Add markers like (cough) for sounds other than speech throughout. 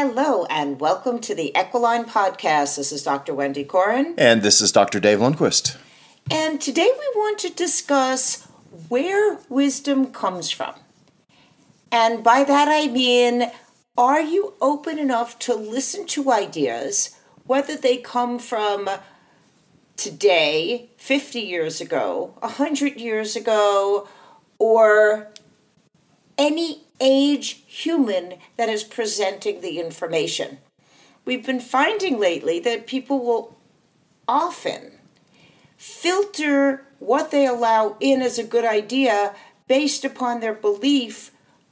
Hello, and welcome to the Equiline Podcast. This is Dr. Wendy Corin. And this is Dr. Dave Lundquist. And today we want to discuss where wisdom comes from. And by that I mean, are you open enough to listen to ideas, whether they come from today, 50 years ago, 100 years ago, or any age human that is presenting the information. We've been finding lately that people will often filter what they allow in as a good idea based upon their belief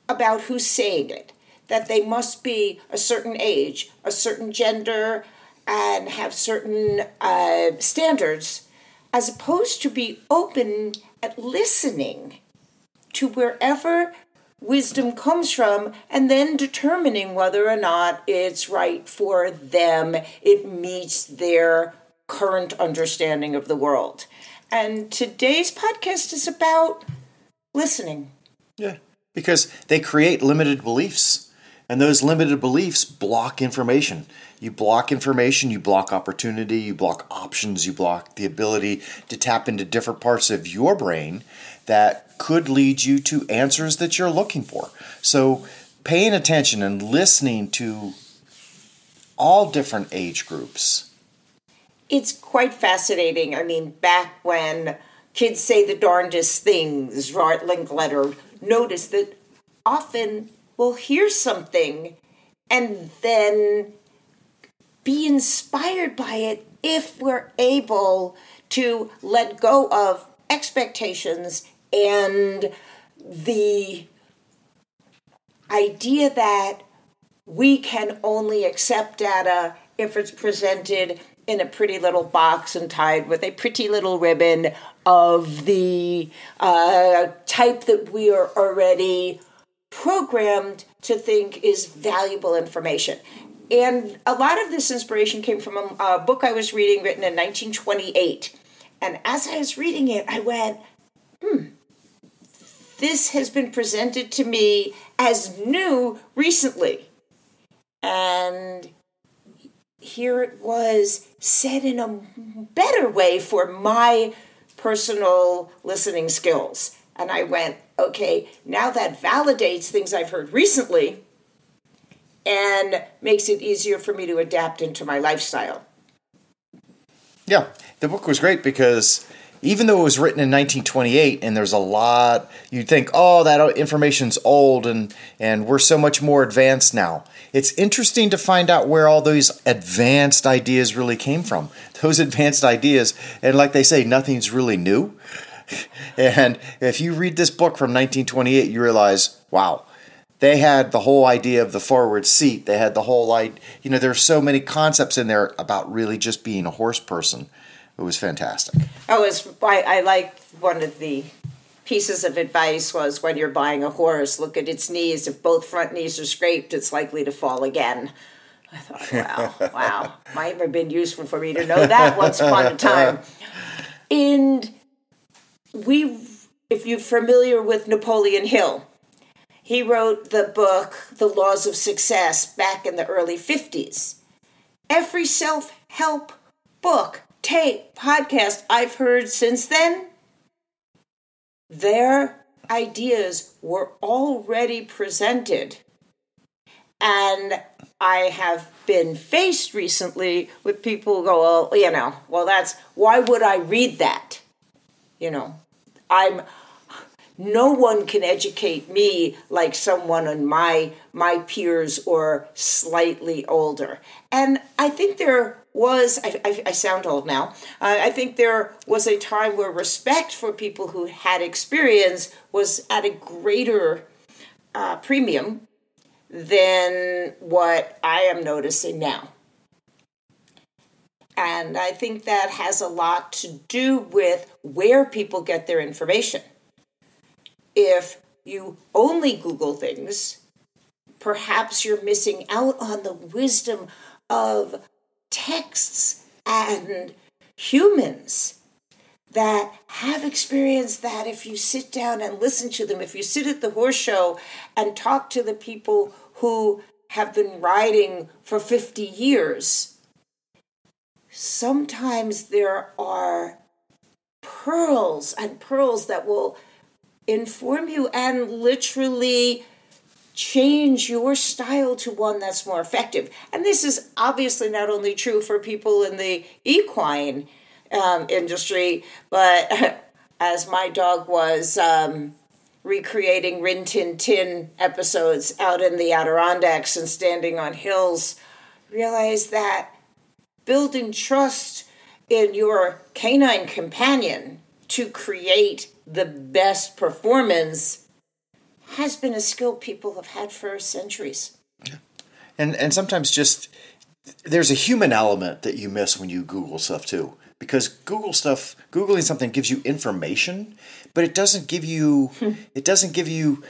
about who's saying it. That they must be a certain age, a certain gender, and have certain uh, standards, as opposed to be open at listening to wherever wisdom comes from and then determining whether or not it's right for them, it meets their current understanding of the world. And today's podcast is about listening. Yeah, because they create limited beliefs, and those limited beliefs block information. You block information, you block opportunity, you block options, you block the ability to tap into different parts of your brain that could lead you to answers that you're looking for. So, paying attention and listening to all different age groups. It's quite fascinating. I mean, back when kids say the darndest things, Art Linkletter noticed that often we'll hear something and then be inspired by it if we're able to let go of expectations and the idea that we can only accept data if it's presented in a pretty little box and tied with a pretty little ribbon of the uh, type that we are already programmed to think is valuable information. And a lot of this inspiration came from a, a book I was reading written in 1928. And as I was reading it, I went, hmm, this has been presented to me as new recently. And here it was said in a better way for my personal listening skills. And I went, okay, now that validates things I've heard recently and makes it easier for me to adapt into my lifestyle. Yeah, the book was great because even though it was written in 1928 and there's a lot you'd think oh that information's old and and we're so much more advanced now. It's interesting to find out where all those advanced ideas really came from. (laughs) Those advanced ideas and like they say nothing's really new. (laughs) And if you read this book from 1928 you realize wow they had the whole idea of the forward seat. They had the whole idea you know there's so many concepts in there about really just being a horse person it was fantastic. Oh, it was, I, I like one of the pieces of advice was when you're buying a horse, look at its knees. If both front knees are scraped, it's likely to fall again. I thought, wow, (laughs) wow, might have been useful for me to know that once upon a time. And we, if you're familiar with Napoleon Hill, he wrote the book, The Laws of Success, back in the early 50s. Every self help book tape, podcast I've heard since then, their ideas were already presented. And I have been faced recently with people who go, well, you know, well, that's why would I read that? You know, I'm no one can educate me like someone on my my peers or slightly older and i think there was i, I, I sound old now uh, i think there was a time where respect for people who had experience was at a greater uh, premium than what i am noticing now. And i think that has a lot to do with where people get their information. If you only Google things, perhaps you're missing out on the wisdom of texts and humans that have experienced that if you sit down and listen to them, if you sit at the horse show and talk to the people who have been riding for 50 years, sometimes there are pearls and pearls that will inform you and literally change your style to one that's more effective. And this is obviously not only true for people in the equine um, industry, but (laughs) as my dog was um, recreating Rin Tin Tin episodes out in the Adirondacks and standing on hills, realized that building trust in your canine companion to create the best performance has been a skill people have had for centuries. And and sometimes just there's a human element that you miss when you Google stuff too. Because Google stuff, Googling something gives you information, but it doesn't give you hmm. it doesn't give you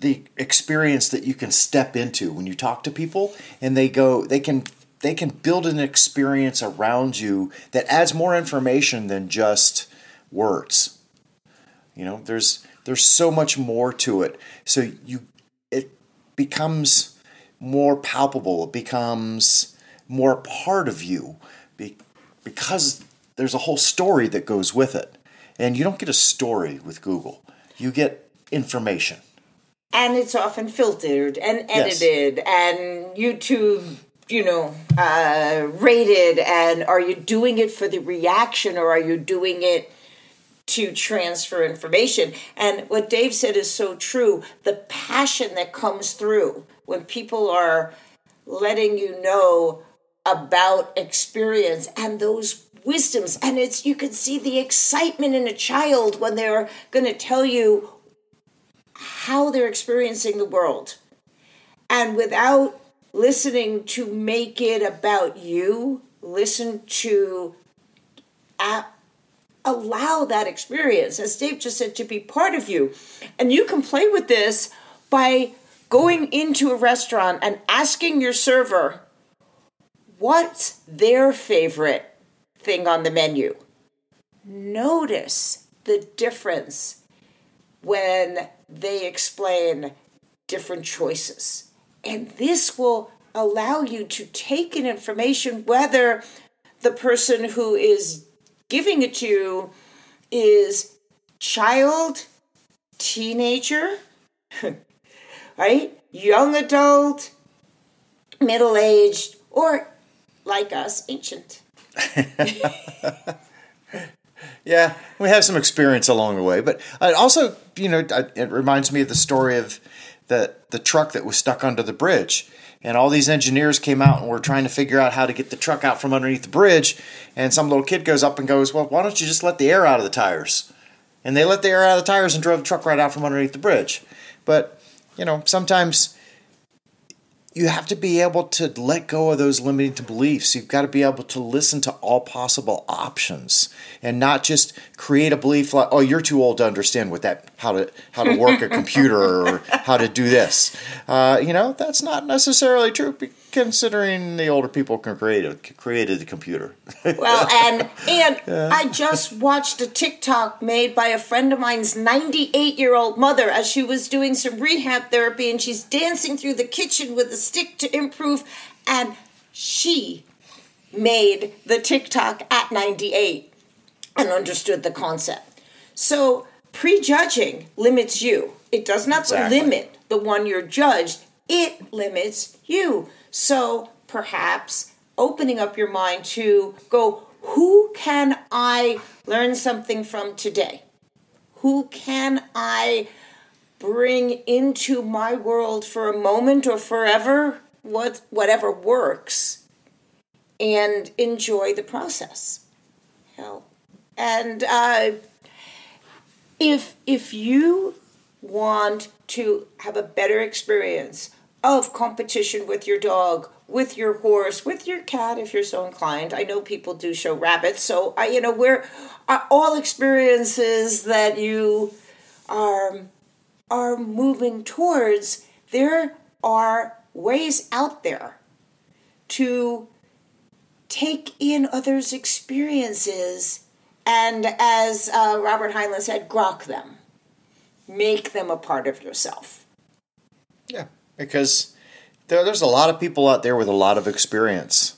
the experience that you can step into when you talk to people and they go they can they can build an experience around you that adds more information than just words. You know, there's there's so much more to it. So you it becomes more palpable. It becomes more part of you because there's a whole story that goes with it. And you don't get a story with Google. You get information. And it's often filtered and edited yes. and YouTube you know, uh, rated? And are you doing it for the reaction or are you doing it to transfer information? And what Dave said is so true. The passion that comes through when people are letting you know about experience and those wisdoms and it's you can see the excitement in a child when they're going to tell you how they're experiencing the world and without listening to make it about you, listen to allow that experience, as Dave just said, to be part of you. And you can play with this by going into a restaurant and asking your server what's their favorite thing on the menu. Notice the difference when they explain different choices. And this will allow you to take in information, whether the person who is giving it to you is child, teenager, (laughs) right? Young adult, middle aged, or like us, ancient. (laughs) yeah, we have some experience along the way, but also, you know, it reminds me of the story of the the truck that was stuck under the bridge. And all these engineers came out and were trying to figure out how to get the truck out from underneath the bridge. And some little kid goes up and goes, Well, why don't you just let the air out of the tires? And they let the air out of the tires and drove the truck right out from underneath the bridge. But, you know, sometimes you have to be able to let go of those limiting beliefs. You've got to be able to listen to all possible options and not just create a belief like, "Oh, you're too old to understand what that how to how to work a (laughs) computer or how to do this." Uh, you know, that's not necessarily true considering the older people can created created the computer. (laughs) well, and and yeah. I just watched a TikTok made by a friend of mine's 98 year old mother as she was doing some rehab therapy, and she's dancing through the kitchen with a stick to improve, and she made the TikTok at 98 and understood the concept. So prejudging limits you. It does not exactly. limit the one you're judged. It limits you. So perhaps opening up your mind to go, who can I learn something from today? Who can I bring into my world for a moment or forever? What whatever works, and enjoy the process. Know? And uh, if if you want to have a better experience of competition with your dog, with your horse, with your cat if you're so inclined. I know people do show rabbits, so I you know we're uh, all experiences that you are are moving towards. There are ways out there to take in others' experiences and, as uh, Robert Heinlein said, grok them, make them a part of yourself. Because There, there's a lot of people out there with a lot of experience.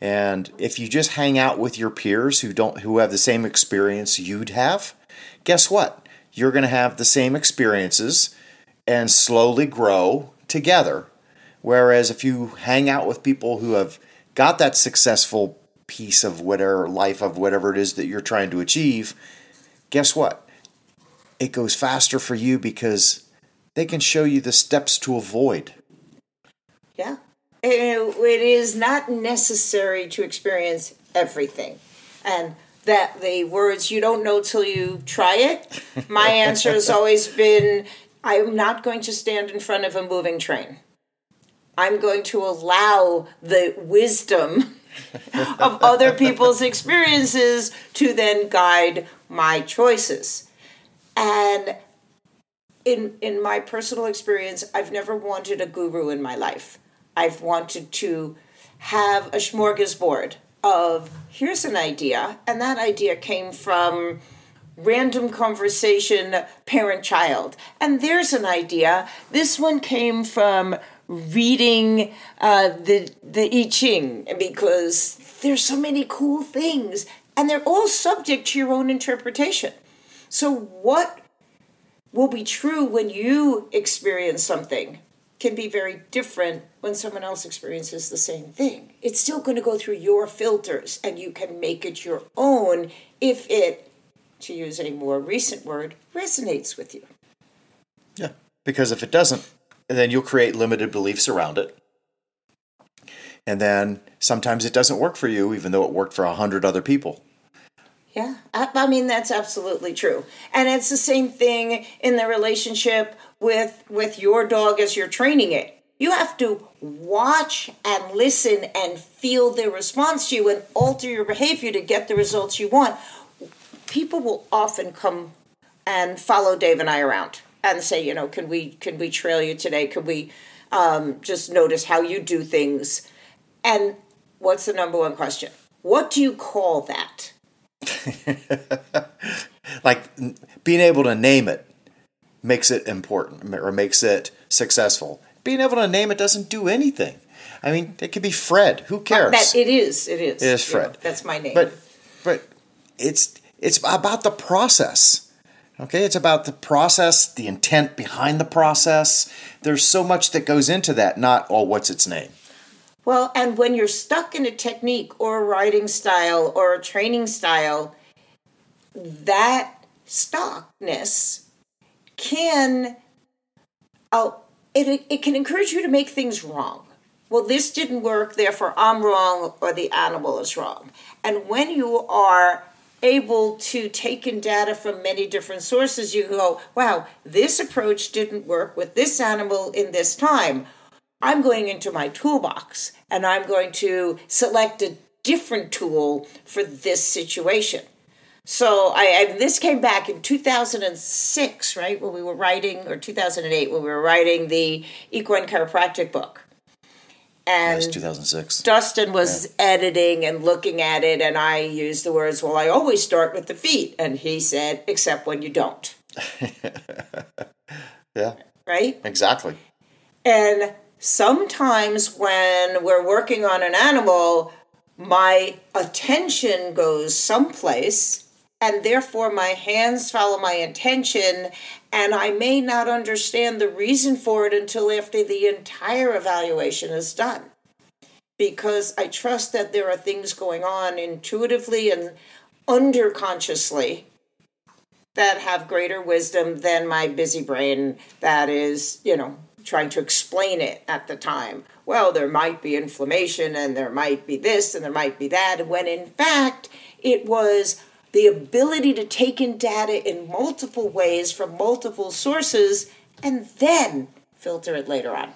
And if you just hang out with your peers who don't who have the same experience you'd have, guess what? You're going to have the same experiences and slowly grow together. Whereas if you hang out with people who have got that successful piece of whatever life of whatever it is that you're trying to achieve, guess what? It goes faster for you because they can show you the steps to avoid. Yeah. It is not necessary to experience everything. And that the words you don't know till you try it, my (laughs) answer has always been I'm not going to stand in front of a moving train. I'm going to allow the wisdom (laughs) of other people's experiences to then guide my choices. And in in my personal experience, I've never wanted a guru in my life. I've wanted to have a smorgasbord of here's an idea, and that idea came from random conversation parent child and there's an idea this one came from reading uh, the the I Ching because there's so many cool things, and they're all subject to your own interpretation. So what will be true when you experience something can be very different when someone else experiences the same thing. It's still going to go through your filters, and you can make it your own if it, to use a more recent word, resonates with you. Yeah, because if it doesn't, then you'll create limited beliefs around it. And then sometimes it doesn't work for you, even though it worked for a hundred other people. Yeah, I, I, mean that's absolutely true, and it's the same thing in the relationship with with your dog as you're training it. You have to watch and listen and feel their response to you and alter your behavior to get the results you want. People will often come and follow Dave and I around and say, you know, can we can we trail you today? Can we um, just notice how you do things? And what's the number one question? What do you call that? (laughs) like being able to name it makes it important or makes it successful. Being able to name it doesn't do anything. I mean, it could be Fred. Who cares? That, it is. It is. It is Fred. Yeah, that's my name. But but it's it's about the process. Okay, it's about the process, the intent behind the process. There's so much that goes into that, not, oh, what's its name? Well, and when you're stuck in a technique or a writing style or a training style, that stockness can it, it can encourage you to make things wrong. Well, this didn't work, therefore I'm wrong or the animal is wrong. And when you are able to take in data from many different sources, you go, wow, this approach didn't work with this animal in this time. I'm going into my toolbox and I'm going to select a different tool for this situation. So I, I, this came back in 2006, right, when we were writing, or 2008 when we were writing the equine chiropractic book and 2006. Dustin was yeah. editing and looking at it, and I used the words, "Well, I always start with the feet," and he said, "Except when you don't." (laughs) yeah. Right. Exactly. And sometimes when we're working on an animal, my attention goes someplace and therefore my hands follow my intention and i may not understand the reason for it until after the entire evaluation is done. Because i trust that there are things going on intuitively and underconsciously that have greater wisdom than my busy brain that is you know trying to explain it at the time well there might be inflammation and there might be this and there might be that when in fact it was the ability to take in data in multiple ways from multiple sources and then filter it later on.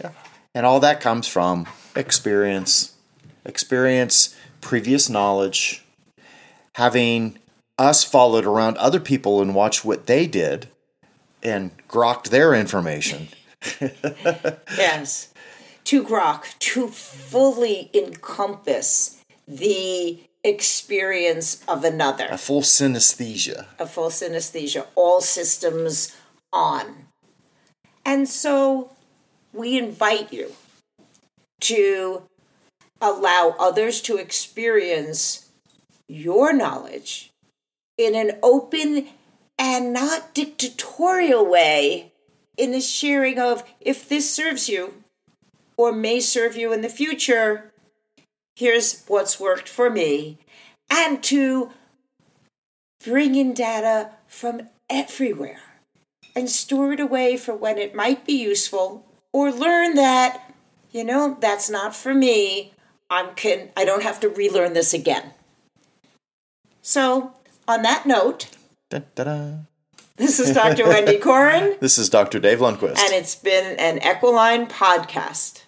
Yeah. And all that comes from experience, experience, previous knowledge, having us followed around other people and watch what they did and grokked their information. (laughs) yes. To grok, to fully encompass the experience of another. A full synesthesia. A full synesthesia, all systems on. And so we invite you to allow others to experience your knowledge in an open and not dictatorial way in the sharing of if this serves you or may serve you in the future, here's what's worked for me, and to bring in data from everywhere and store it away for when it might be useful or learn that you know that's not for me. I'm can i don't have to relearn this again. So on that note Da-da-da. this is dr wendy corin (laughs) This is Dr. Dave Lundquist. and it's been an equiline podcast